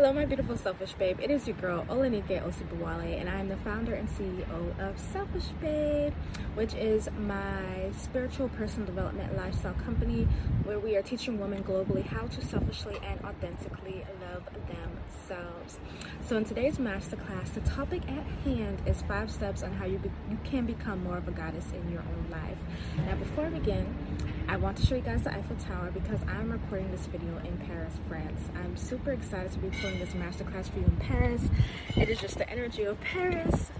Hello, my beautiful selfish babe. It is your girl Olanike Osibowale, and I am the founder and CEO of Selfish Babe, which is my spiritual personal development lifestyle company where we are teaching women globally how to selfishly and authentically love themselves. So, in today's masterclass, the topic at hand is five steps on how you be- you can become more of a goddess in your own life. Now, before I begin, I want to show you guys the Eiffel Tower because I'm recording this video in Paris, France. I'm super excited to be putting this masterclass for you in Paris. It is just the energy of Paris.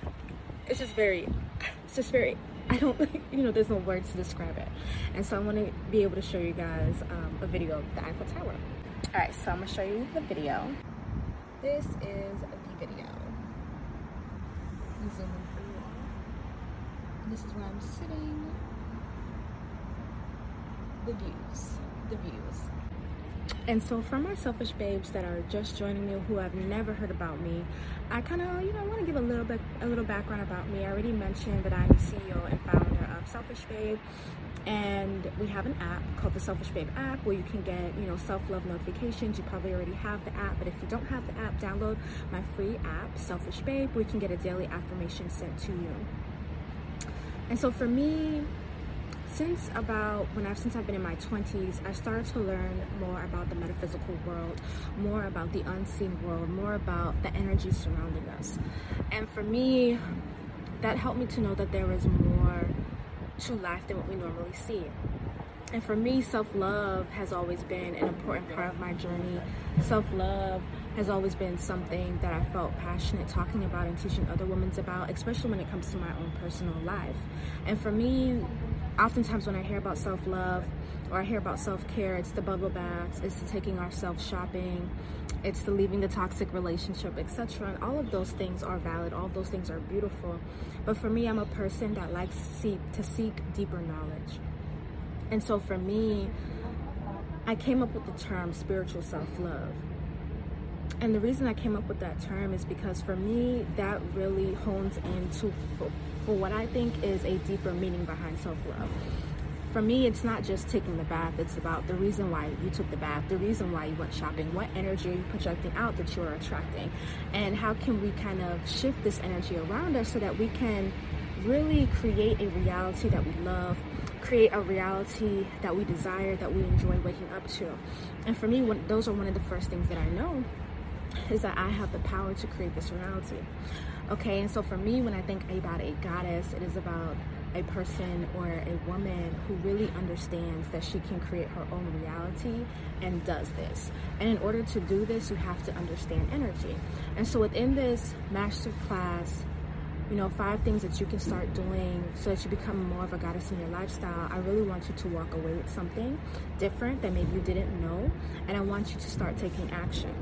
It's just very, it's just very, I don't, you know, there's no words to describe it. And so I want to be able to show you guys um, a video of the Eiffel Tower. All right, so I'm gonna show you the video. This is the video. Zoom in for you all. This is where I'm sitting the views, the views. And so, for my selfish babes that are just joining me, who have never heard about me, I kind of, you know, want to give a little bit, a little background about me. I already mentioned that I'm the CEO and founder of Selfish Babe, and we have an app called the Selfish Babe app where you can get, you know, self-love notifications. You probably already have the app, but if you don't have the app, download my free app, Selfish Babe, where you can get a daily affirmation sent to you. And so, for me, since about when I've since I've been in my 20s, I started to learn more about the metaphysical world, more about the unseen world, more about the energy surrounding us. And for me, that helped me to know that there is more to life than what we normally see. And for me, self love has always been an important part of my journey. Self love has always been something that I felt passionate talking about and teaching other women about, especially when it comes to my own personal life. And for me, oftentimes when I hear about self love or I hear about self care, it's the bubble baths, it's the taking ourselves shopping, it's the leaving the toxic relationship, etc. And all of those things are valid, all of those things are beautiful. But for me, I'm a person that likes to seek, to seek deeper knowledge. And so for me, I came up with the term spiritual self love. And the reason I came up with that term is because for me, that really hones into for, for what I think is a deeper meaning behind self love. For me, it's not just taking the bath, it's about the reason why you took the bath, the reason why you went shopping, what energy are you projecting out that you're attracting, and how can we kind of shift this energy around us so that we can really create a reality that we love, create a reality that we desire, that we enjoy waking up to. And for me, those are one of the first things that I know is that I have the power to create this reality. Okay, and so for me, when I think about a goddess, it is about a person or a woman who really understands that she can create her own reality and does this. And in order to do this, you have to understand energy. And so within this master class, you know, five things that you can start doing so that you become more of a goddess in your lifestyle. I really want you to walk away with something different that maybe you didn't know, and I want you to start taking action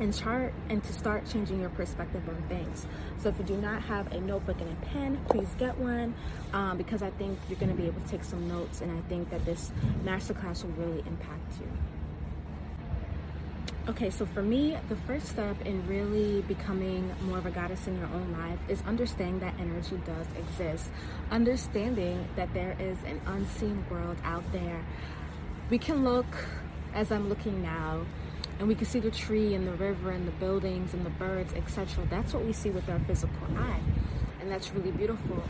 and chart and to start changing your perspective on things. So if you do not have a notebook and a pen, please get one um, because I think you're going to be able to take some notes and I think that this masterclass will really impact you. Okay, so for me, the first step in really becoming more of a goddess in your own life is understanding that energy does exist. Understanding that there is an unseen world out there. We can look, as I'm looking now, and we can see the tree and the river and the buildings and the birds, etc. That's what we see with our physical eye, and that's really beautiful.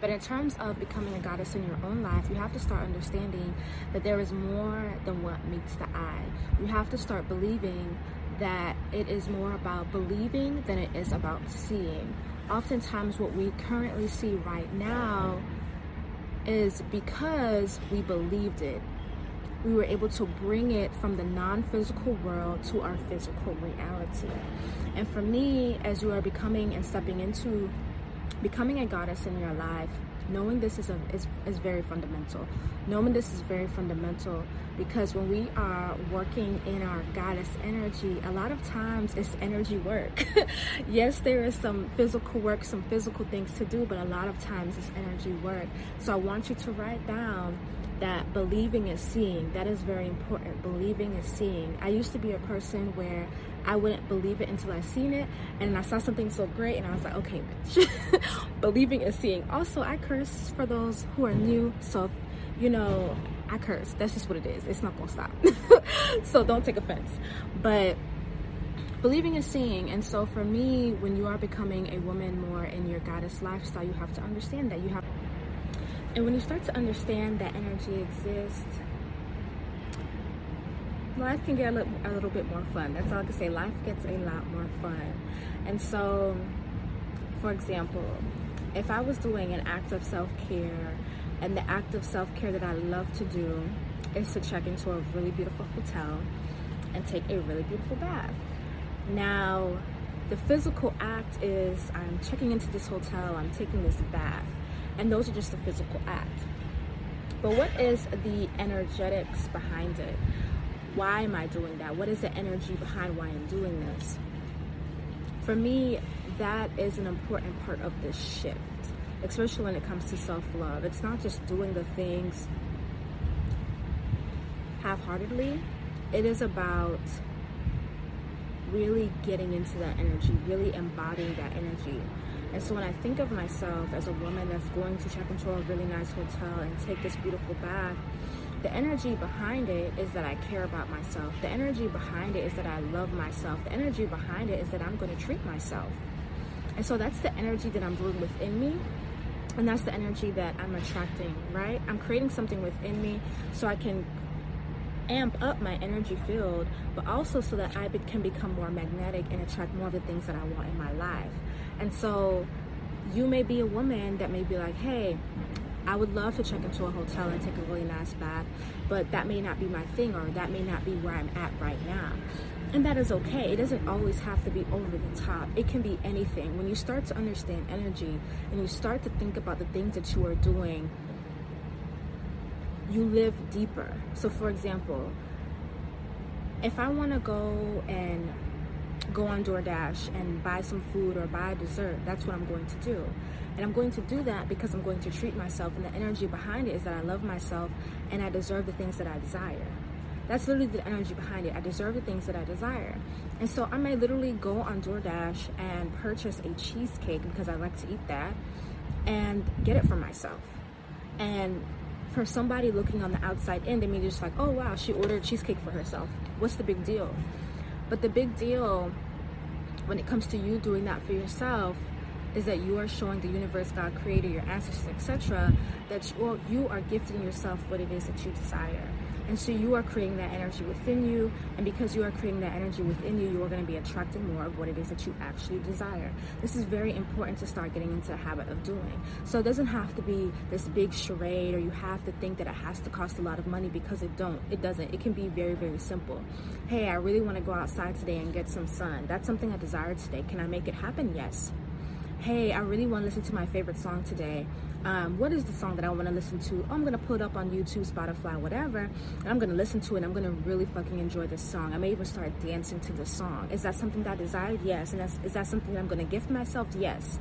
But in terms of becoming a goddess in your own life, you have to start understanding that there is more than what meets the eye. You have to start believing that it is more about believing than it is about seeing. Oftentimes, what we currently see right now is because we believed it we were able to bring it from the non physical world to our physical reality. And for me, as you are becoming and stepping into becoming a goddess in your life, knowing this is, a, is, is very fundamental. Knowing this is very fundamental because when we are working in our goddess energy, a lot of times it's energy work. yes, there is some physical work, some physical things to do, but a lot of times it's energy work. So I want you to write down that believing is seeing. That is very important. Believing is seeing. I used to be a person where I wouldn't believe it until I seen it, and I saw something so great, and I was like, okay, bitch. believing is seeing. Also, I curse for those who are new, so you know, I curse. That's just what it is. It's not gonna stop. so don't take offense. But believing is seeing. And so for me, when you are becoming a woman more in your goddess lifestyle, you have to understand that you have. And when you start to understand that energy exists, life can get a little, a little bit more fun. That's all I can say. Life gets a lot more fun. And so, for example, if I was doing an act of self care and the act of self care that I love to do is to check into a really beautiful hotel and take a really beautiful bath. Now, the physical act is I'm checking into this hotel, I'm taking this bath, and those are just the physical act. But what is the energetics behind it? Why am I doing that? What is the energy behind why I'm doing this? For me, that is an important part of this shift especially when it comes to self love. It's not just doing the things half heartedly, it is about really getting into that energy, really embodying that energy. And so when I think of myself as a woman that's going to check into a really nice hotel and take this beautiful bath, the energy behind it is that I care about myself. The energy behind it is that I love myself. The energy behind it is that I'm going to treat myself. And so that's the energy that I'm brewing within me and that's the energy that I'm attracting, right? I'm creating something within me so I can amp up my energy field, but also so that I can become more magnetic and attract more of the things that I want in my life. And so you may be a woman that may be like, hey, I would love to check into a hotel and take a really nice bath, but that may not be my thing or that may not be where I'm at right now. And that is okay. It doesn't always have to be over the top. It can be anything. When you start to understand energy and you start to think about the things that you are doing, you live deeper. So, for example, if I want to go and go on DoorDash and buy some food or buy a dessert, that's what I'm going to do. And I'm going to do that because I'm going to treat myself, and the energy behind it is that I love myself and I deserve the things that I desire. That's literally the energy behind it. I deserve the things that I desire. And so I may literally go on DoorDash and purchase a cheesecake because I like to eat that and get it for myself. And for somebody looking on the outside in, they may just like, oh wow, she ordered cheesecake for herself. What's the big deal? But the big deal when it comes to you doing that for yourself is that you are showing the universe, God, Creator, your ancestors, etc., that you are, you are gifting yourself what it is that you desire. And so you are creating that energy within you. And because you are creating that energy within you, you are going to be attracting more of what it is that you actually desire. This is very important to start getting into the habit of doing. So it doesn't have to be this big charade or you have to think that it has to cost a lot of money because it don't. It doesn't. It can be very, very simple. Hey, I really want to go outside today and get some sun. That's something I desire today. Can I make it happen? Yes hey, I really want to listen to my favorite song today. Um, what is the song that I want to listen to? Oh, I'm going to put up on YouTube, Spotify, whatever. And I'm going to listen to it. I'm going to really fucking enjoy this song. I may even start dancing to the song. Is that something that I? Yes. And is that something that I'm going to gift myself? Yes.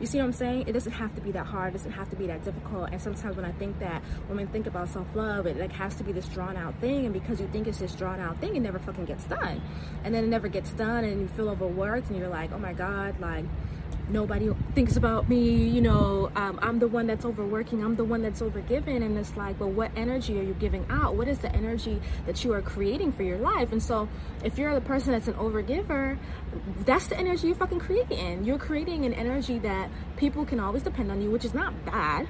You see what I'm saying? It doesn't have to be that hard. It doesn't have to be that difficult. And sometimes when I think that women think about self-love, it like has to be this drawn out thing. And because you think it's this drawn out thing, it never fucking gets done. And then it never gets done and you feel overworked and you're like, oh my God, like nobody thinks about me you know um, i'm the one that's overworking i'm the one that's overgiven and it's like well what energy are you giving out? What is the energy that you are creating for your life? And so if you're the person that's an overgiver that's the energy you're fucking creating. You're creating an energy that people can always depend on you which is not bad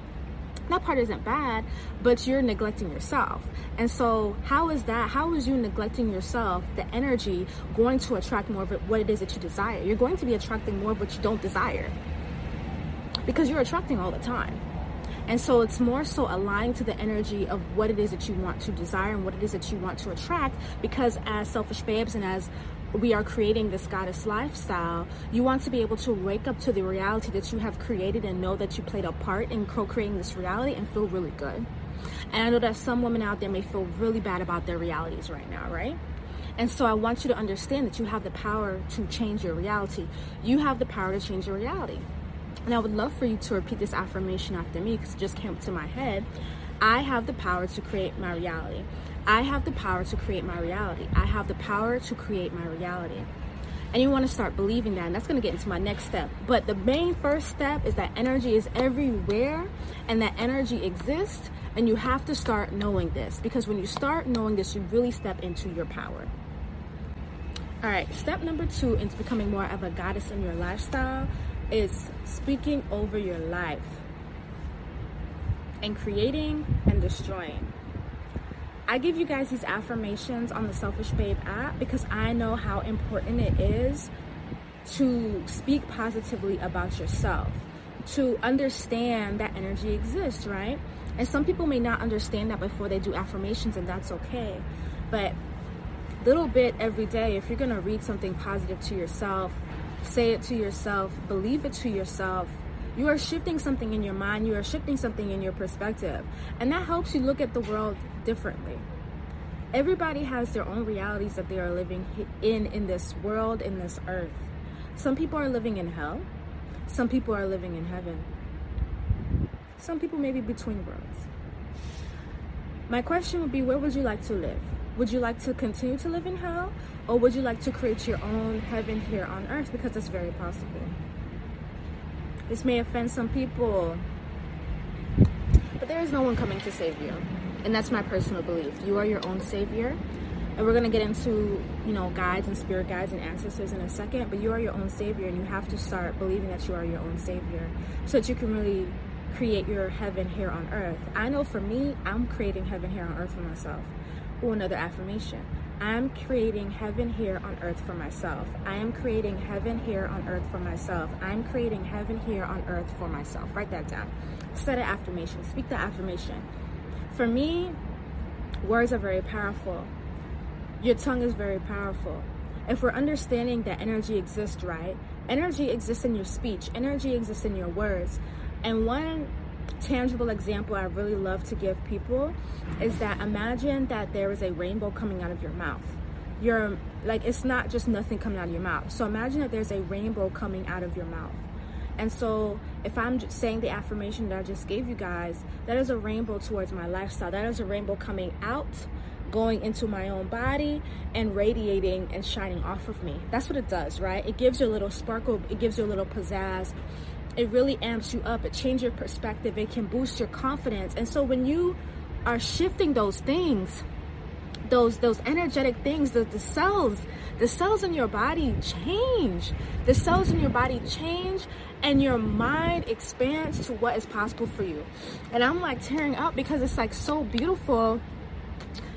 that part isn't bad, but you're neglecting yourself. And so, how is that? How is you neglecting yourself, the energy, going to attract more of what it is that you desire? You're going to be attracting more of what you don't desire because you're attracting all the time. And so it's more so aligned to the energy of what it is that you want to desire and what it is that you want to attract. Because as selfish babes and as we are creating this goddess lifestyle, you want to be able to wake up to the reality that you have created and know that you played a part in co creating this reality and feel really good. And I know that some women out there may feel really bad about their realities right now, right? And so I want you to understand that you have the power to change your reality. You have the power to change your reality. And I would love for you to repeat this affirmation after me because it just came to my head. I have the power to create my reality. I have the power to create my reality. I have the power to create my reality. And you want to start believing that. And that's going to get into my next step. But the main first step is that energy is everywhere and that energy exists. And you have to start knowing this because when you start knowing this, you really step into your power. All right, step number two into becoming more of a goddess in your lifestyle is speaking over your life and creating and destroying. I give you guys these affirmations on the Selfish Babe app because I know how important it is to speak positively about yourself, to understand that energy exists, right? And some people may not understand that before they do affirmations, and that's okay. But little bit every day, if you're to read something positive to yourself, say it to yourself, believe it to yourself, you are shifting something in your mind, you are shifting something in your perspective. And that helps you look at the world differently. Everybody has their own realities that they are living in in this world, in this earth. Some people are living in hell. Some people are living in heaven. Some people may be between worlds. My question would be where would you like to live? Would you like to continue to live in hell? Or would you like to create your own heaven here on earth? Because it's very possible. This may offend some people, but there is no one coming to save you. And that's my personal belief. You are your own savior. And we're going to get into, you know, guides and spirit guides and ancestors in a second, but you are your own savior and you have to start believing that you are your own savior so that you can really create your heaven here on earth. I know for me, I'm creating heaven here on earth for myself or another affirmation. I'm creating heaven here on earth for myself. I am creating heaven here on earth for myself. I'm creating heaven here on earth for myself. Write that down. Set an affirmation. Speak the affirmation. For me, words are very powerful. Your tongue is very powerful. If we're understanding that energy exists, right? Energy exists in your speech, energy exists in your words. And one tangible example I really love to give people is that imagine that there is a rainbow coming out of your mouth. You're like, it's not just nothing coming out of your mouth. So imagine that there's a rainbow coming out of your mouth. And so, if I'm saying the affirmation that I just gave you guys, that is a rainbow towards my lifestyle. That is a rainbow coming out, going into my own body, and radiating and shining off of me. That's what it does, right? It gives you a little sparkle, it gives you a little pizzazz, it really amps you up. It changes your perspective. It can boost your confidence. And so when you are shifting those things, those those energetic things, the, the cells, the cells in your body change. The cells in your body change and your mind expands to what is possible for you. And I'm like tearing up because it's like so beautiful.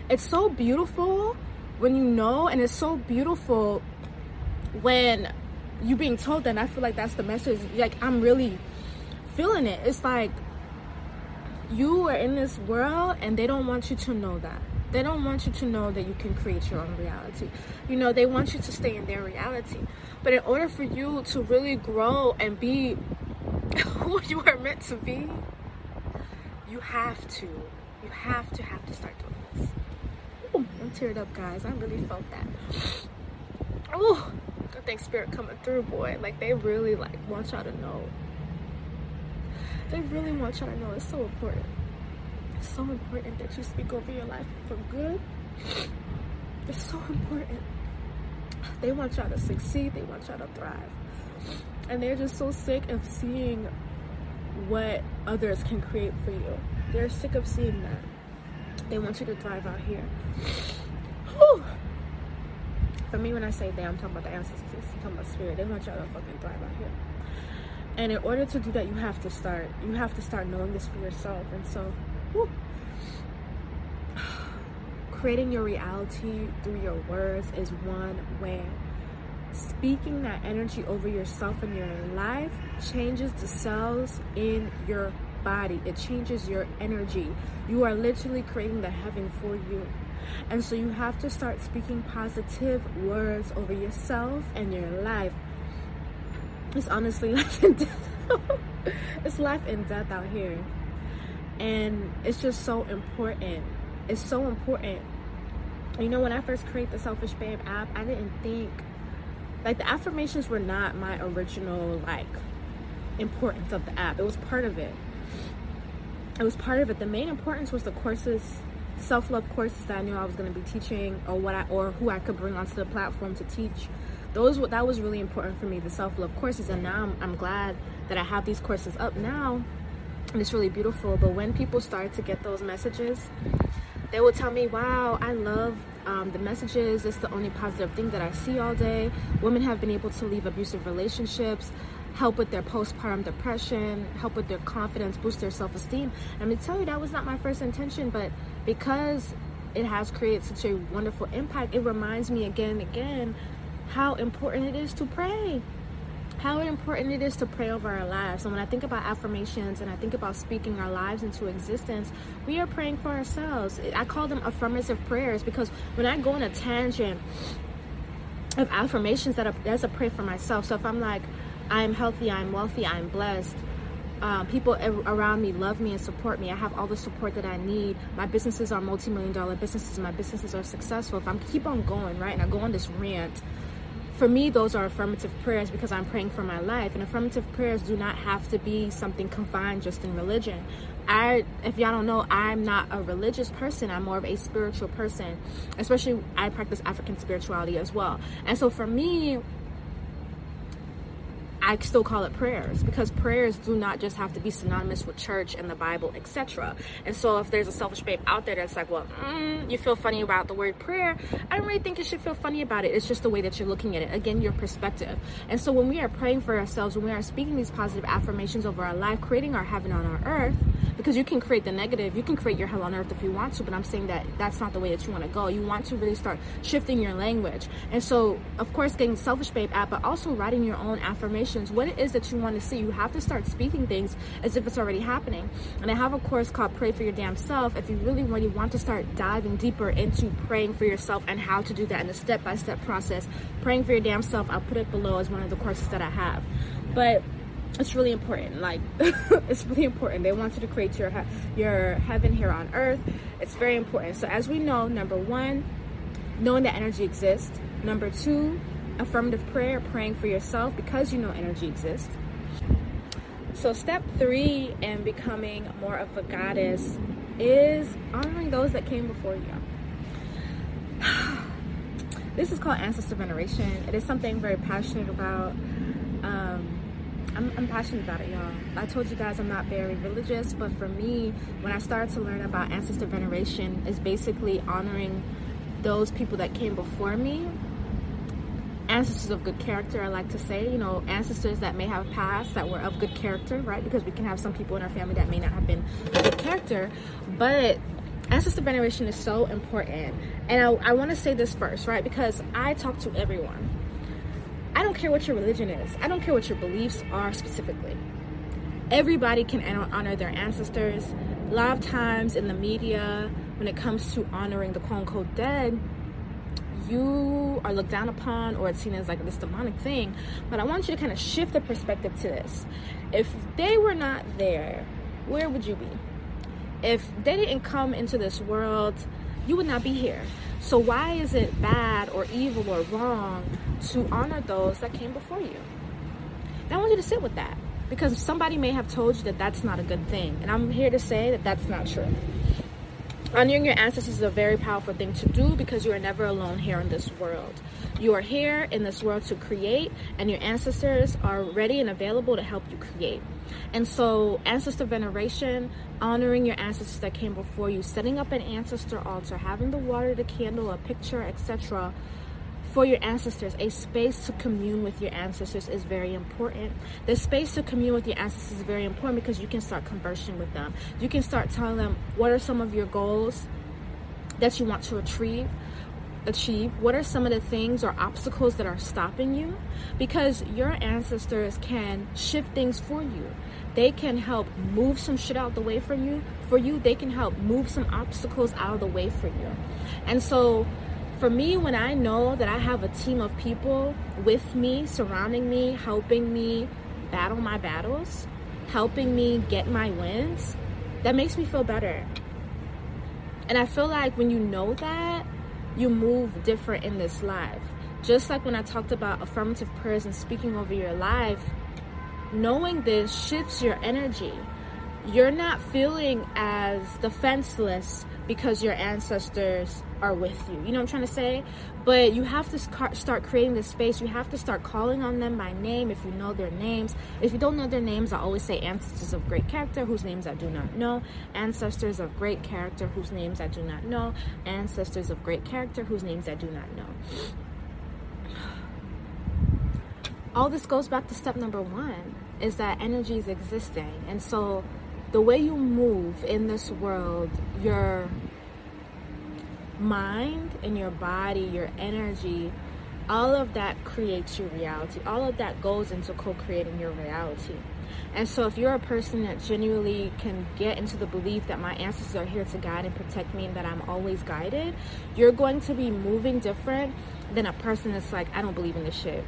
It's so beautiful when you know, and it's so beautiful when you being told that and I feel like that's the message like I'm really feeling it it's like you are in this world and they don't want you to know that they don't want you to know that you can create your own reality you know they want you to stay in their reality but in order for you to really grow and be who you are meant to be you have to you have to have to start doing this Ooh, I'm teared up guys I really felt that oh I think spirit coming through, boy. Like they really like want y'all to know. They really want y'all to know. It's so important. It's so important that you speak over your life for good. It's so important. They want y'all to succeed. They want y'all to thrive. And they're just so sick of seeing what others can create for you. They're sick of seeing that. They want you to thrive out here. Whew. For me, when I say they, I'm talking about the ancestors. I'm talking about spirit. They want y'all to fucking thrive out here. And in order to do that, you have to start. You have to start knowing this for yourself. And so, creating your reality through your words is one way. Speaking that energy over yourself and your life changes the cells in your body, it changes your energy. You are literally creating the heaven for you. And so you have to start speaking positive words over yourself and your life. It's honestly life and death. it's life and death out here. And it's just so important. It's so important. You know, when I first created the Selfish Babe app, I didn't think like the affirmations were not my original like importance of the app. It was part of it. It was part of it. The main importance was the courses self-love courses that I knew I was going to be teaching or what I or who I could bring onto the platform to teach. Those that was really important for me, the self-love courses and now I'm, I'm glad that I have these courses up now and it's really beautiful. But when people start to get those messages, they will tell me, wow, I love um, the messages. It's the only positive thing that I see all day. Women have been able to leave abusive relationships help with their postpartum depression, help with their confidence, boost their self esteem. And I'm gonna tell you, that was not my first intention, but because it has created such a wonderful impact, it reminds me again and again how important it is to pray. How important it is to pray over our lives. And when I think about affirmations and I think about speaking our lives into existence, we are praying for ourselves. I call them affirmative prayers because when I go on a tangent of affirmations that that's a prayer for myself. So if I'm like, I'm healthy, I'm wealthy, I'm blessed. Um, people around me love me and support me. I have all the support that I need. My businesses are multi-million dollar businesses. My businesses are successful. If I keep on going, right, and I go on this rant, for me, those are affirmative prayers because I'm praying for my life. And affirmative prayers do not have to be something confined just in religion. I, if y'all don't know, I'm not a religious person. I'm more of a spiritual person. Especially, I practice African spirituality as well. And so for me, I still call it prayers because prayers do not just have to be synonymous with church and the Bible, etc. And so, if there's a selfish babe out there that's like, well, mm, you feel funny about the word prayer, I don't really think you should feel funny about it. It's just the way that you're looking at it. Again, your perspective. And so, when we are praying for ourselves, when we are speaking these positive affirmations over our life, creating our heaven on our earth, because you can create the negative you can create your hell on earth if you want to but i'm saying that that's not the way that you want to go you want to really start shifting your language and so of course getting selfish babe app but also writing your own affirmations what it is that you want to see. You have to start speaking things as if it's already happening. And i have a course called pray for your damn self. If you really really want to start diving deeper into praying for yourself and how to do that in a step-by-step process praying for your damn self i'll put it below as one of the courses that i have. But it's really important like it's really important. They want you to create your your heaven here on earth. It's very important. So as we know number one knowing that energy exists. Number two affirmative prayer praying for yourself because you know energy exists. So step three in becoming more of a goddess is honoring those that came before you. This is called ancestor veneration. It is something very passionate about. Um, I'm, I'm passionate about it, y'all. I told you guys I'm not very religious, but for me, when I started to learn about ancestor veneration, is basically honoring those people that came before me ancestors of good character i like to say you know ancestors that may have passed that were of good character right because we can have some people in our family that may not have been of good character but ancestor veneration is so important and i, I want to say this first right because i talk to everyone I don't care what your religion is. I don't care what your beliefs are specifically. Everybody can honor their ancestors. A lot of times in the media, when it comes to honoring the quote unquote dead, you are looked down upon or it's seen as like this demonic thing. But I want you to kind of shift the perspective to this. If they were not there, where would you be? If they didn't come into this world, you would not be here. So why is it bad or evil or wrong to honor those that came before you? And I want you to sit with that because somebody may have told you that that's not a good thing. And I'm here to say that that's not true. Honoring your ancestors is a very powerful thing to do because you are never alone here in this world. You are here in this world to create, and your ancestors are ready and available to help you create. And so, ancestor veneration, honoring your ancestors that came before you, setting up an ancestor altar, having the water, the candle, a picture, etc. For your ancestors, a space to commune with your ancestors is very important. The space to commune with your ancestors is very important because you can start conversing with them. You can start telling them what are some of your goals that you want to achieve achieve? What are some of the things or obstacles that are stopping you? Because your ancestors can shift things for you. They can help move some shit out the way for you. For you, they can help move some obstacles out of the way for you. And so for me, when I know that I have a team of people with me, surrounding me, helping me battle my battles, helping me get my wins, that makes me feel better. And I feel like when you know that, you move different in this life. Just like when I talked about affirmative prayers and speaking over your life, knowing this shifts your energy. You're not feeling as defenseless because your ancestors are with you. You know what I'm trying to say? But you have to start creating this space. You have to start calling on them by name if you know their names. If you don't know their names, I always say ancestors of great character whose names I do not know. Ancestors of great character whose names I do not know. Ancestors of great character whose names I do not know. All this goes back to step number one is that energy is existing. And so the way you move in this world, your mind and your body, your energy, all of that creates your reality. All of that goes into co creating your reality. And so, if you're a person that genuinely can get into the belief that my ancestors are here to guide and protect me and that I'm always guided, you're going to be moving different than a person that's like, I don't believe in this shit.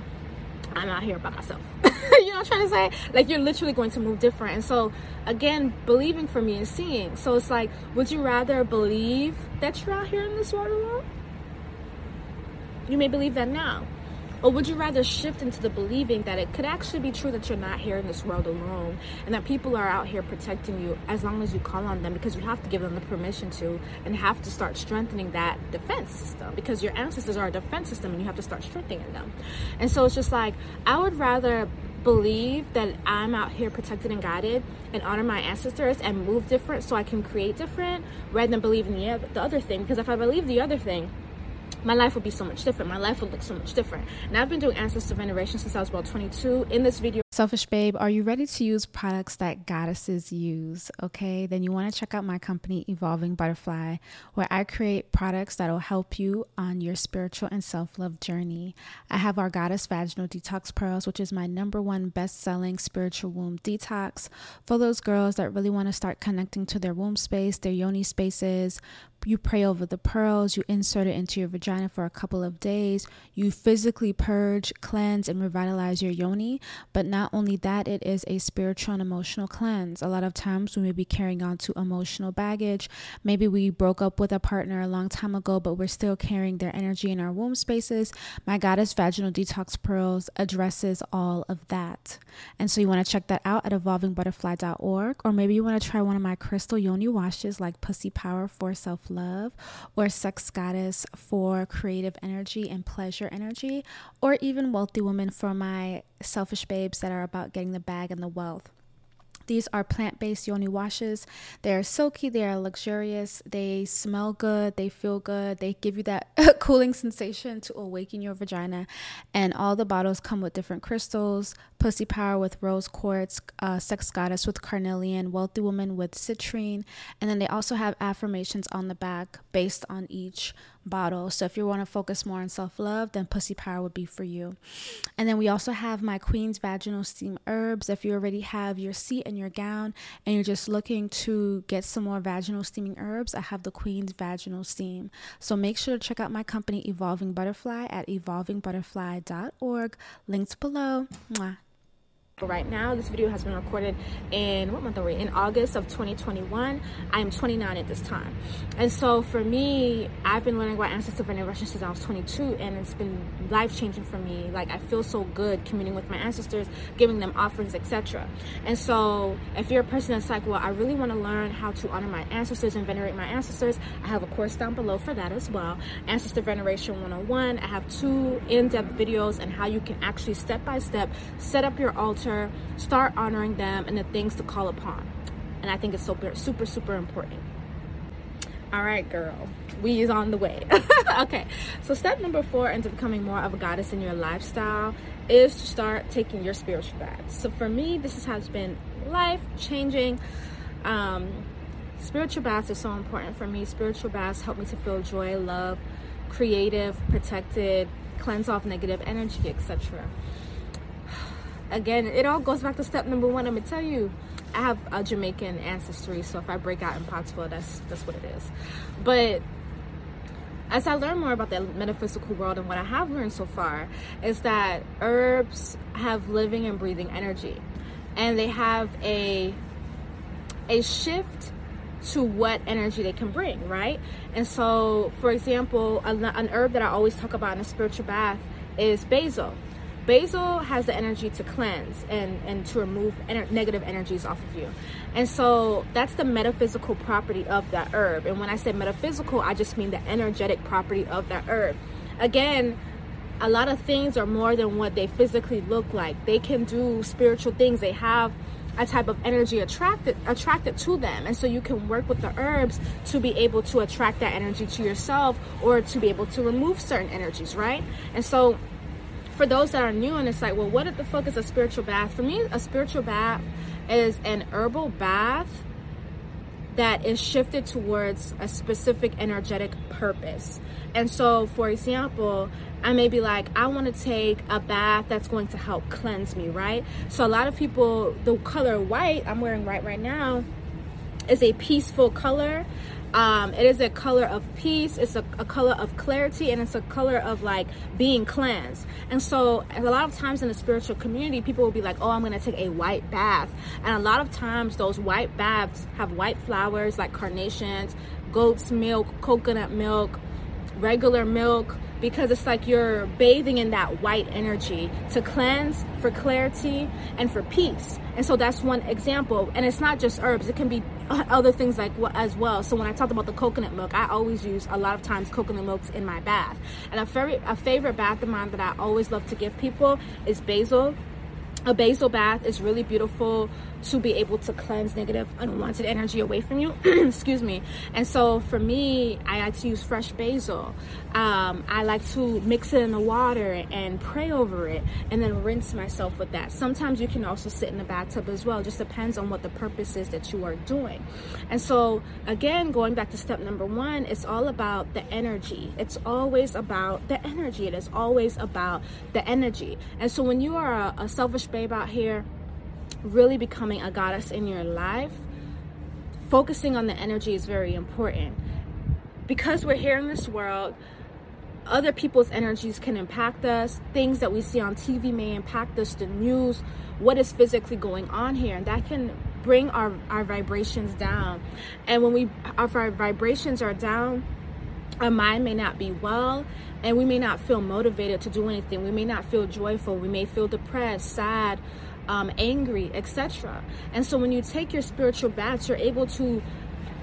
I'm out here by myself. you know what I'm trying to say? Like you're literally going to move different. And so again, believing for me is seeing. So it's like, would you rather believe that you're out here in this world alone? You may believe that now. Or would you rather shift into the believing that it could actually be true that you're not here in this world alone and that people are out here protecting you as long as you call on them because you have to give them the permission to and have to start strengthening that defense system because your ancestors are a defense system and you have to start strengthening them. And so it's just like, I would rather believe that I'm out here protected and guided and honor my ancestors and move different so I can create different rather than believe in the, the other thing. Because if I believe the other thing, my life would be so much different. My life would look so much different. And I've been doing ancestor veneration since I was about 22. In this video, Selfish Babe, are you ready to use products that goddesses use? Okay, then you want to check out my company, Evolving Butterfly, where I create products that will help you on your spiritual and self love journey. I have our Goddess Vaginal Detox Pearls, which is my number one best selling spiritual womb detox for those girls that really want to start connecting to their womb space, their yoni spaces, you pray over the pearls, you insert it into your vagina for a couple of days, you physically purge, cleanse, and revitalize your yoni. But not only that, it is a spiritual and emotional cleanse. A lot of times we may be carrying on to emotional baggage. Maybe we broke up with a partner a long time ago, but we're still carrying their energy in our womb spaces. My Goddess Vaginal Detox Pearls addresses all of that. And so you want to check that out at evolvingbutterfly.org, or maybe you want to try one of my crystal yoni washes like Pussy Power for Self love, or sex goddess for creative energy and pleasure energy, or even wealthy woman for my selfish babes that are about getting the bag and the wealth. These are plant based yoni washes. They are silky, they are luxurious, they smell good, they feel good, they give you that cooling sensation to awaken your vagina. And all the bottles come with different crystals Pussy Power with rose quartz, uh, Sex Goddess with carnelian, Wealthy Woman with citrine. And then they also have affirmations on the back based on each bottle. So if you want to focus more on self love, then Pussy Power would be for you. And then we also have my Queen's Vaginal Steam Herbs. If you already have your seat and your gown and you're just looking to get some more vaginal steaming herbs, I have the Queen's Vaginal Steam. So make sure to check out my company, Evolving Butterfly, at evolvingbutterfly.org. Links below. Mwah. Right now, this video has been recorded in what month are we? In August of 2021. I am 29 at this time, and so for me, I've been learning about ancestor veneration since I was 22, and it's been life changing for me. Like I feel so good communing with my ancestors, giving them offerings, etc. And so, if you're a person that's like, well, I really want to learn how to honor my ancestors and venerate my ancestors, I have a course down below for that as well. Ancestor Veneration 101. I have two in-depth videos on how you can actually step by step set up your altar start honoring them and the things to call upon. And I think it's super, super, super important. All right, girl, we is on the way. okay, so step number four into becoming more of a goddess in your lifestyle is to start taking your spiritual baths. So for me, this has been life changing. Um, spiritual baths are so important for me. Spiritual baths help me to feel joy, love, creative, protected, cleanse off negative energy, etc. Again, it all goes back to step number one. I'm gonna tell you, I have a Jamaican ancestry, so if I break out in patois, that's that's what it is. But as I learn more about the metaphysical world and what I have learned so far is that herbs have living and breathing energy and they have a a shift to what energy they can bring, right? And so, for example, an, an herb that I always talk about in a spiritual bath is basil. Basil has the energy to cleanse and, and to remove ener- negative energies off of you. And so that's the metaphysical property of that herb. And when I say metaphysical, I just mean the energetic property of that herb. Again, a lot of things are more than what they physically look like. They can do spiritual things. They have a type of energy attracted attracted to them and so you can work with the herbs to be able to attract that energy to yourself or to be able to remove certain energies right and so for those that are new and it's like well what the fuck is a spiritual bath for me a spiritual bath is an herbal bath that is shifted towards a specific energetic purpose. And so, for example, I may be like, I want to take a bath that's going to help cleanse me, right? So, a lot of people, the color white I'm wearing right right now is a peaceful color. Um, it is a color of peace it's a, a, color of clarity and it's a color of like being cleansed. And so a lot of times in the spiritual community people will be like oh i'm gonna take a white bath. And a lot of times those white baths have white flowers like carnations goat's milk coconut milk regular milk because it's like you're bathing in that white energy to cleanse for clarity and for peace. And so that's one example. And it's not just herbs. It can be other things like as well. So when i talked about the coconut milk i always use a lot of times coconut milks in my bath. And a, very, a favorite bath of mine that i always love to give people is basil. A basil bath is really beautiful to be able to cleanse negative unwanted energy away from you. Excuse me. And so for me i like to use fresh basil. Um, i like to mix it in the water and pray over it and then rinse myself with that. Sometimes you can also sit in the bathtub as well. Just depends on what the purpose is that you are doing. And so again going back to step number one it's all about the energy. It's always about the energy. It is always about the energy. And so when you are a, a selfish babe out here really becoming a goddess in your life, focusing on the energy is very important. Because we're here in this world, other people's energies can impact us. Things that we see on TV may impact us, the news, what is physically going on here. And that can bring our, our vibrations down. And when we if our vibrations are down, our mind may not be well and we may not feel motivated to do anything. We may not feel joyful. We may feel depressed, sad, um, angry, etc. And so when you take your spiritual baths, you're able to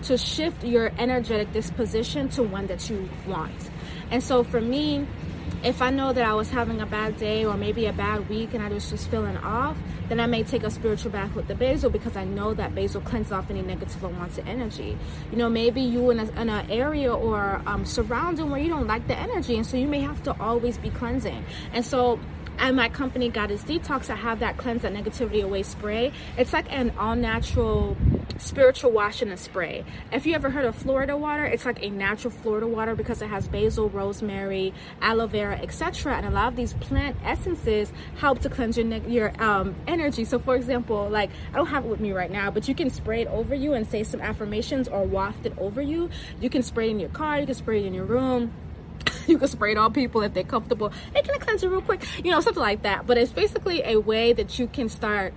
to shift your energetic disposition to one that you want. And so for me, if I know that I was having a bad day or maybe a bad week and I was just feeling off, then I may take a spiritual bath with the basil because I know that basil cleanses off any negative unwanted energy. You know, maybe you in, a, in an area or um, surrounding where you don't like the energy, and so you may have to always be cleansing. And so at my company goddess detox i have that cleanse that negativity away spray. It's like an all natural spiritual wash in a spray. If you ever heard of florida water it's like a natural florida water because it has basil rosemary aloe vera etc and a lot of these plant essences help to cleanse your your um, energy. So for example like i don't have it with me right now but you can spray it over you and say some affirmations or waft it over you. You can spray it in your car you can spray it in your room you can spray it on people if they're comfortable. Hey, can I cleanse it real quick? You know, something like that. But it's basically a way that you can start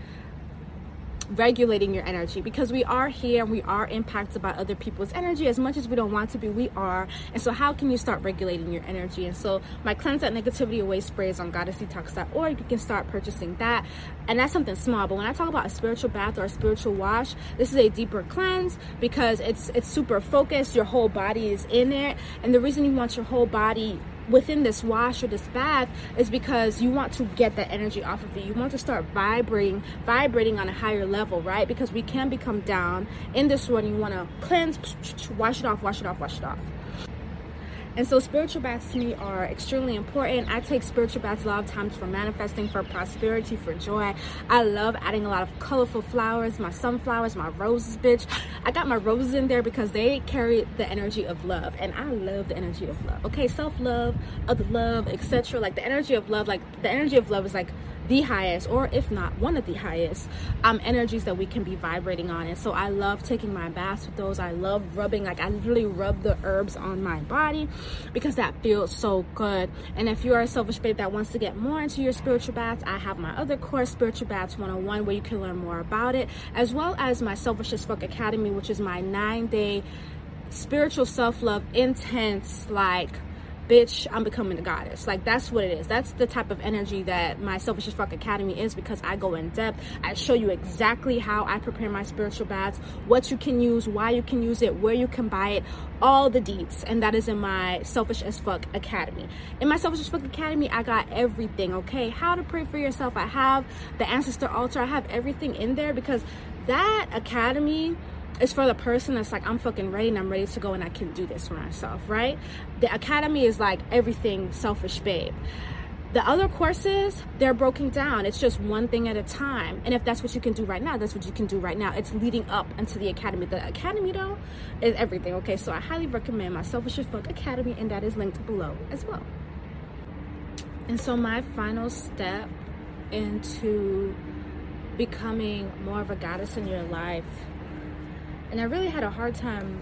regulating your energy because we are here and we are impacted by other people's energy. As much as we don't want to be we are. And so how can you start regulating your energy? And so my cleanse that negativity away spray is on goddessdetox.org you can start purchasing that. And that's something small but when i talk about a spiritual bath or a spiritual wash this is a deeper cleanse because it's it's super focused. Your whole body is in it. And the reason you want your whole body within this wash or this bath is because you want to get that energy off of you. You want to start vibrating, vibrating on a higher level, right? Because we can become down in this one. You want to cleanse, wash it off, wash it off, wash it off. And so spiritual baths to me are extremely important. I take spiritual baths a lot of times for manifesting, for prosperity, for joy. I love adding a lot of colorful flowers, my sunflowers, my roses, bitch. I got my roses in there because they carry the energy of love. And I love the energy of love. Okay, self-love, other love, etc. Like the energy of love, like the energy of love is like the highest or if not one of the highest um, energies that we can be vibrating on. And so i love taking my baths with those. I love rubbing like i literally rub the herbs on my body because that feels so good. And if you are a selfish babe that wants to get more into your spiritual baths i have my other course spiritual baths 101 where you can learn more about it as well as my selfish as fuck academy which is my nine day spiritual self-love intense like bitch, I'm becoming a goddess. Like that's what it is. That's the type of energy that my Selfish as Fuck Academy is because I go in depth. I show you exactly how I prepare my spiritual baths, what you can use, why you can use it, where you can buy it, all the deets. And that is in my Selfish as Fuck Academy. In my Selfish as Fuck Academy, I got everything, okay? How to pray for yourself. I have the ancestor altar. I have everything in there because that academy it's for the person that's like, I'm fucking ready and I'm ready to go and I can do this for myself, right? The academy is like everything selfish babe. The other courses, they're broken down. It's just one thing at a time. And if that's what you can do right now, that's what you can do right now. It's leading up into the academy. The academy, though, is everything. Okay, so I highly recommend my Selfish as Fuck Academy, and that is linked below as well. And so, my final step into becoming more of a goddess in your life and I really had a hard time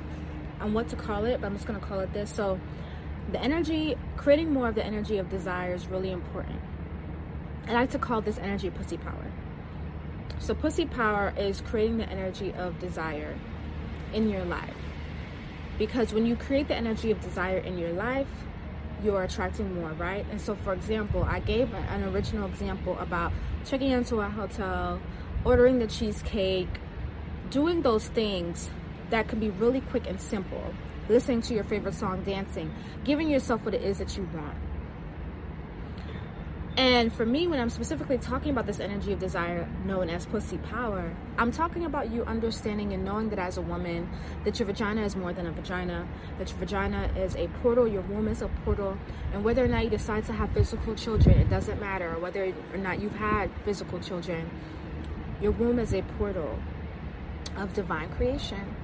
on what to call it, but I'm just gonna call it this. So, the energy, creating more of the energy of desire is really important. I like to call this energy pussy power. So, pussy power is creating the energy of desire in your life. Because when you create the energy of desire in your life, you're attracting more, right? And so, for example, I gave an original example about checking into a hotel, ordering the cheesecake, doing those things that can be really quick and simple, listening to your favorite song, dancing, giving yourself what it is that you want. And for me, when I'm specifically talking about this energy of desire known as pussy power, I'm talking about you understanding and knowing that as a woman, that your vagina is more than a vagina, that your vagina is a portal, your womb is a portal, and whether or not you decide to have physical children, it doesn't matter, whether or not you've had physical children, your womb is a portal of divine creation.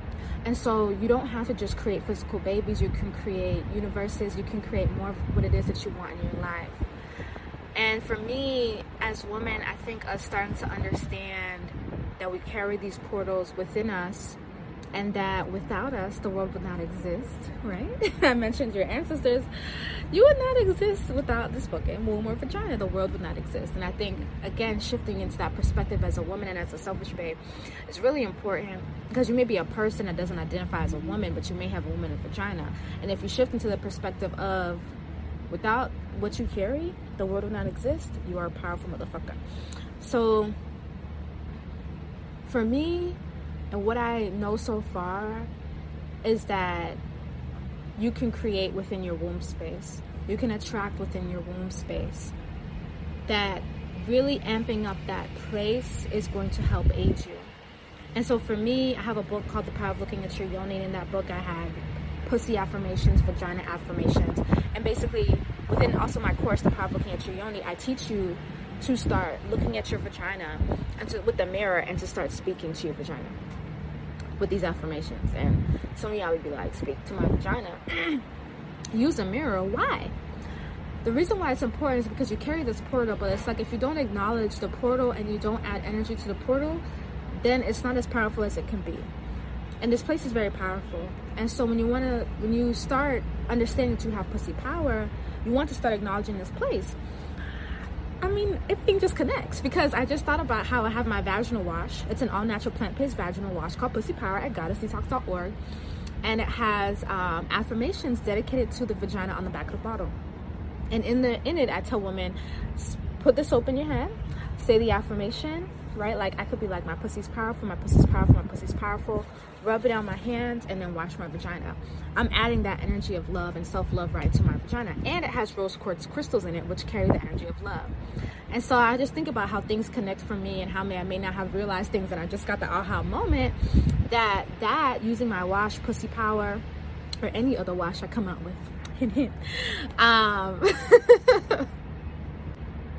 And so you don't have to just create physical babies, you can create universes, you can create more of what it is that you want in your life. And for me, as women, I think us starting to understand that we carry these portals within us and that without us, the world would not exist, right? I mentioned your ancestors. You would not exist without this book and womb or vagina. The world would not exist. And I think, again, shifting into that perspective as a woman and as a selfish babe is really important because you may be a person that doesn't identify as a woman, but you may have a woman and vagina. And if you shift into the perspective of without what you carry, the world would not exist, you are a powerful motherfucker. So, for me, and what I know so far is that you can create within your womb space. You can attract within your womb space. That really amping up that place is going to help aid you. And so for me, I have a book called The Power of Looking at Your Yoni. In that book, I had pussy affirmations, vagina affirmations. And basically, within also my course, The Power of Looking at Your Yoni, I teach you to start looking at your vagina and to, with the mirror and to start speaking to your vagina with these affirmations. And some of y'all would be like, speak to my vagina. Use a mirror. Why? The reason why it's important is because you carry this portal, but it's like if you don't acknowledge the portal and you don't add energy to the portal, then it's not as powerful as it can be. And this place is very powerful. And so when you want to, when you start understanding that you have pussy power, you want to start acknowledging this place. I mean, everything just connects because I just thought about how I have my vaginal wash. It's an all natural plant based vaginal wash called Pussy Power at goddessdetox.org. And it has um, affirmations dedicated to the vagina on the back of the bottle. And in the in it, I tell women, put the soap in your hand, say the affirmation, right? Like I could be like, my pussy's powerful, my pussy's powerful, my pussy's powerful. Rub it on my hands and then wash my vagina. I'm adding that energy of love and self-love right to my vagina. And it has rose quartz crystals in it, which carry the energy of love. And so I just think about how things connect for me and how may I may not have realized things and I just got the aha moment that that using my wash pussy power or any other wash I come out with opinion. Um,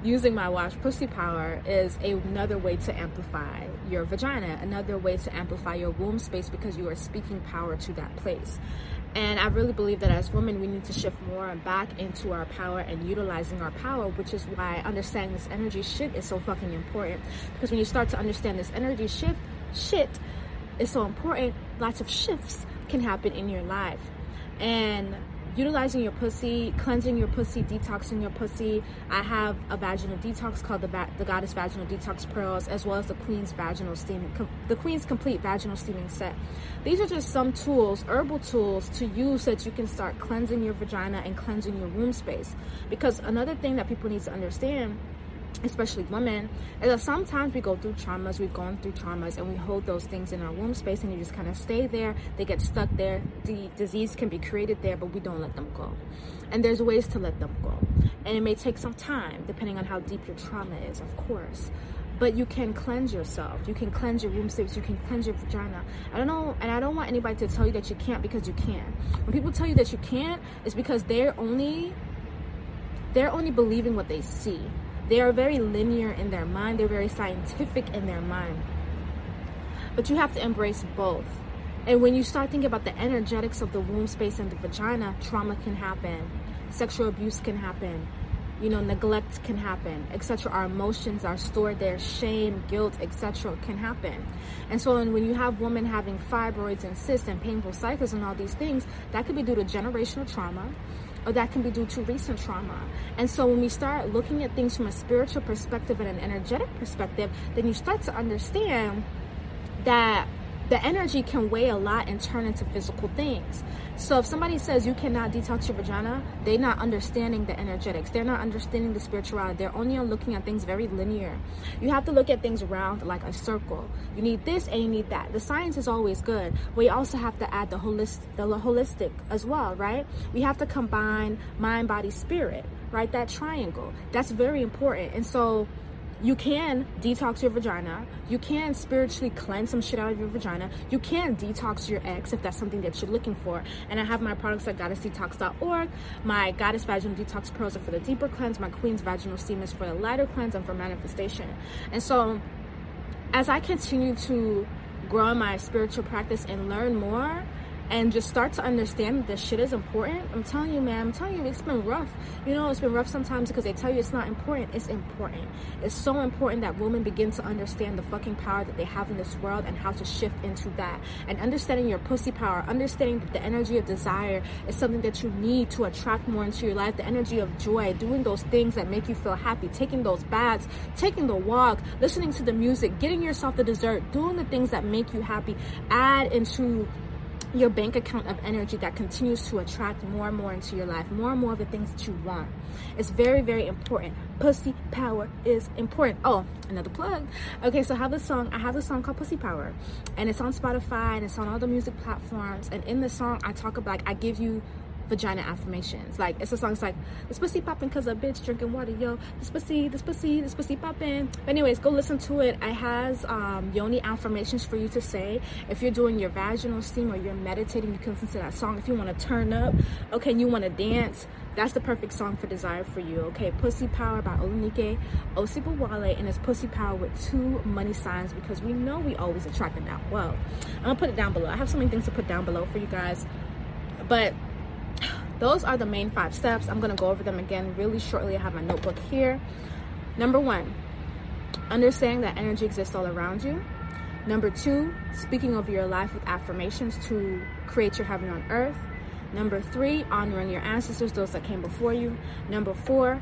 using my watch pussy power is another way to amplify your vagina, another way to amplify your womb space because you are speaking power to that place. And I really believe that as women, we need to shift more back into our power and utilizing our power, which is why understanding this energy shift is so fucking important. Because when you start to understand this energy shift, shit is so important, lots of shifts can happen in your life. And utilizing your pussy, cleansing your pussy, detoxing your pussy. I have a vaginal detox called the, Va- the Goddess Vaginal Detox Pearls, as well as the Queen's Vaginal Steaming, com- the Queen's Complete Vaginal Steaming Set. These are just some tools, herbal tools to use that you can start cleansing your vagina and cleansing your womb space. Because another thing that people need to understand especially women, is that sometimes we go through traumas, we've gone through traumas, and we hold those things in our womb space and you just kind of stay there. They get stuck there. The disease can be created there, but we don't let them go. And there's ways to let them go. And it may take some time, depending on how deep your trauma is, of course. But you can cleanse yourself. You can cleanse your womb space. You can cleanse your vagina. I don't know, and I don't want anybody to tell you that you can't because you can. When people tell you that you can't, it's because they're only they're only believing what they see they are very linear in their mind, they're very scientific in their mind. But you have to embrace both. And when you start thinking about the energetics of the womb space and the vagina, trauma can happen, sexual abuse can happen, you know, neglect can happen, etc. Our emotions are stored there, shame, guilt, etc. can happen. And so when you have women having fibroids and cysts and painful cycles and all these things, that could be due to generational trauma or that can be due to recent trauma. And so when we start looking at things from a spiritual perspective and an energetic perspective, then you start to understand that the energy can weigh a lot and turn into physical things. So if somebody says you cannot detox your vagina, they're not understanding the energetics. They're not understanding the spirituality. They're only looking at things very linear. You have to look at things round like a circle. You need this and you need that. The science is always good, you also have to add the holistic, the holistic as well, right? We have to combine mind, body, spirit, right? That triangle. That's very important. And so you can detox your vagina. You can spiritually cleanse some shit out of your vagina. You can detox your ex if that's something that you're looking for. And I have my products at goddessdetox.org. My Goddess Vaginal Detox Pearls are for the deeper cleanse. My Queen's Vaginal Steam is for the lighter cleanse and for manifestation. And so, as I continue to grow in my spiritual practice and learn more, and just start to understand that this shit is important. I'm telling you, man, I'm telling you, it's been rough. You know, it's been rough sometimes because they tell you it's not important. It's important. It's so important that women begin to understand the fucking power that they have in this world and how to shift into that. And understanding your pussy power, understanding that the energy of desire is something that you need to attract more into your life. The energy of joy, doing those things that make you feel happy, taking those baths, taking the walk, listening to the music, getting yourself the dessert, doing the things that make you happy. Add into your bank account of energy that continues to attract more and more into your life, more and more of the things that you want. It's very, very important. Pussy power is important. Oh, another plug. Okay, so I have a song. I have a song called Pussy Power, and it's on Spotify and it's on all the music platforms. And in the song, I talk about like I give you vagina affirmations. Like it's a song. It's like this pussy popping cause a bitch drinking water, yo. This pussy, this pussy, this pussy popping. But anyways, go listen to it. It has um, yoni affirmations for you to say. If you're doing your vaginal steam or you're meditating, you can listen to that song. If you want to turn up, okay, you want to dance. That's the perfect song for desire for you. Okay, Pussy Power by Olanike Osibowale, and it's Pussy Power with two money signs because we know we always attract that well. I'm gonna put it down below. I have so many things to put down below for you guys, but those are the main five steps. I'm going to go over them again really shortly. I have my notebook here. Number one, understanding that energy exists all around you. Number two, speaking over your life with affirmations to create your heaven on earth. Number three, honoring your ancestors, those that came before you. Number four,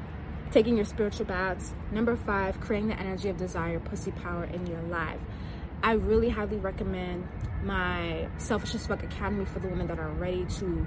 taking your spiritual baths. Number five, creating the energy of desire, pussy power in your life. I really highly recommend my Selfish as Fuck Academy for the women that are ready to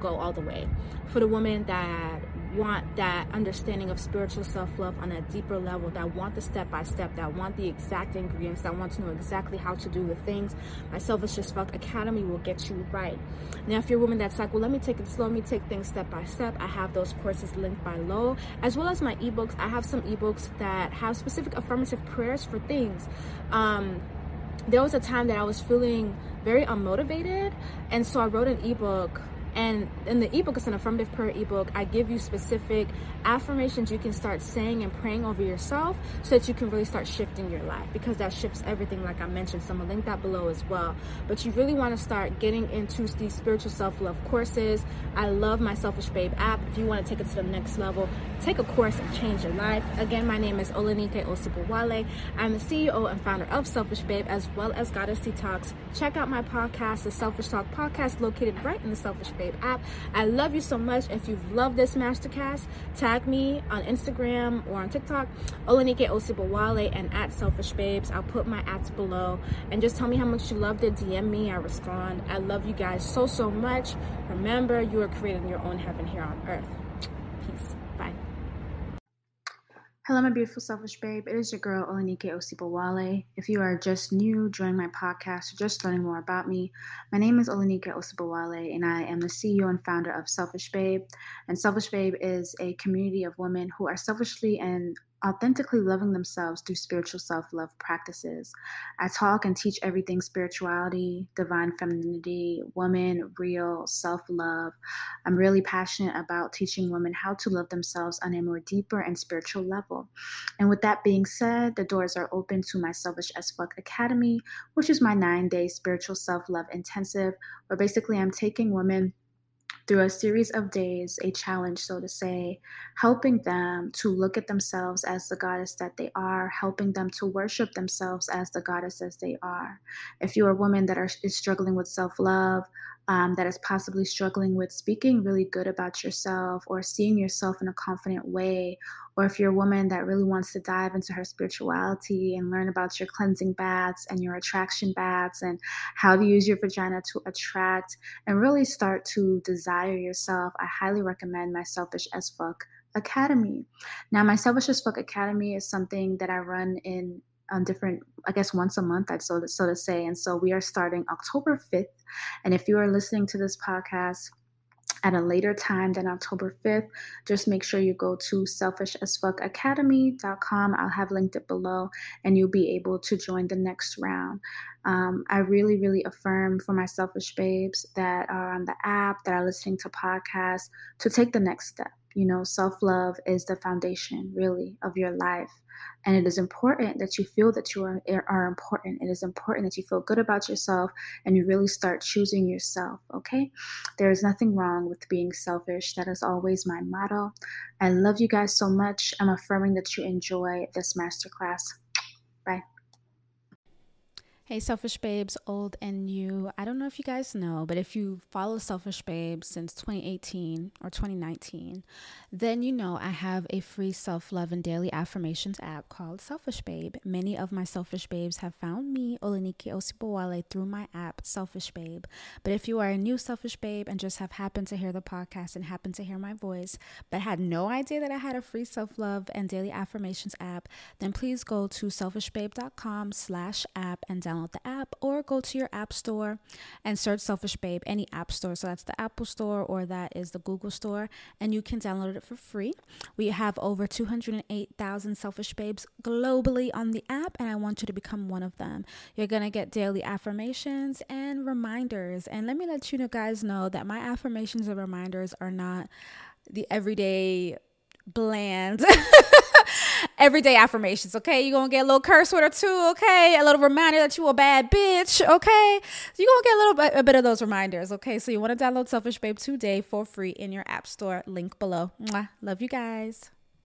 go all the way. For the women that want that understanding of spiritual self-love on a deeper level that want the step-by-step that want the exact ingredients that want to know exactly how to do the things my selfish as fuck academy will get you right. Now if you're a woman that's like well let me take it slow let me take things step by step i have those courses linked below as well as my ebooks. I have some ebooks that have specific affirmative prayers for things. Um, there was a time that i was feeling very unmotivated and so i wrote an ebook And in the ebook, it's an affirmative prayer ebook. I give you specific affirmations you can start saying and praying over yourself so that you can really start shifting your life because that shifts everything, like I mentioned. So I'm gonna link that below as well. But you really want to start getting into these spiritual self love courses. I love my Selfish Babe app. If you want to take it to the next level, take a course and change your life. Again, my name is Olanike Osibowale. I'm the CEO and founder of Selfish Babe as well as Goddess Detox. Check out my podcast, the Selfish Talk Podcast, located right in the Selfish Babe app. I love you so much. If you've loved this masterclass, tag me on Instagram or on TikTok, Olanike Osibowale and at Selfish Babes. I'll put my ads below and just tell me how much you loved it. DM me, I respond. I love you guys so, so much. Remember, you are creating your own heaven here on earth. Peace. Bye. Hello, my beautiful selfish babe. It is your girl, Olanike Osibowale. If you are just new joining my podcast or just learning more about me, my name is Olanike Osibowale, and I am the CEO and founder of Selfish Babe. And Selfish Babe is a community of women who are selfishly and authentically loving themselves through spiritual self love practices. I talk and teach everything spirituality, divine femininity, woman, real, self love. I'm really passionate about teaching women how to love themselves on a more deeper and spiritual level. And with that being said, the doors are open to my Selfish as Fuck Academy, which is my nine day spiritual self love intensive, where basically I'm taking women through a series of days, a challenge, so to say, helping them to look at themselves as the goddess that they are, helping them to worship themselves as the goddesses they are. If you're a woman that are, is struggling with self love, um, that is possibly struggling with speaking really good about yourself or seeing yourself in a confident way, or if you're a woman that really wants to dive into her spirituality and learn about your cleansing baths and your attraction baths and how to use your vagina to attract and really start to desire yourself, I highly recommend my Selfish as Fuck Academy. Now, my Selfish as Fuck Academy is something that I run in on different, I guess once a month, I'd so so to say. And so we are starting October 5th. And if you are listening to this podcast, at a later time than October 5th, just make sure you go to selfishasfuckacademy.com. I'll have linked it below and you'll be able to join the next round. Um, I really, really affirm for my selfish babes that are on the app, that are listening to podcasts, to take the next step. You know, self love is the foundation, really, of your life. And it is important that you feel that you are, are important. It is important that you feel good about yourself and you really start choosing yourself, okay? There is nothing wrong with being selfish. That is always my motto. I love you guys so much. I'm affirming that you enjoy this masterclass. Hey, Selfish Babes, old and new. I don't know if you guys know, but if you follow Selfish Babes since 2018 or 2019, then you know I have a free self love and daily affirmations app called Selfish Babe. Many of my Selfish Babes have found me, Olanike Osibowale, through my app, Selfish Babe. But if you are a new Selfish Babe and just have happened to hear the podcast and happened to hear my voice, but had no idea that I had a free self love and daily affirmations app, then please go to selfishbabe.com slash app and download download the app or go to your app store and search Selfish Babe, any app store. So that's the Apple Store or that is the Google Store, and you can download it for free. We have over 208,000 Selfish Babes globally on the app, and I want you to become one of them. You're going to get daily affirmations and reminders. And let me let you know, guys know that my affirmations and reminders are not the everyday bland everyday affirmations, okay? You're gonna get a little curse word or two, okay? A little reminder that you a bad bitch, okay? You're gonna get a little bit, a bit of those reminders, okay? So you wanna download Selfish Babe today for free in your app store, link below. Mwah. Love you guys.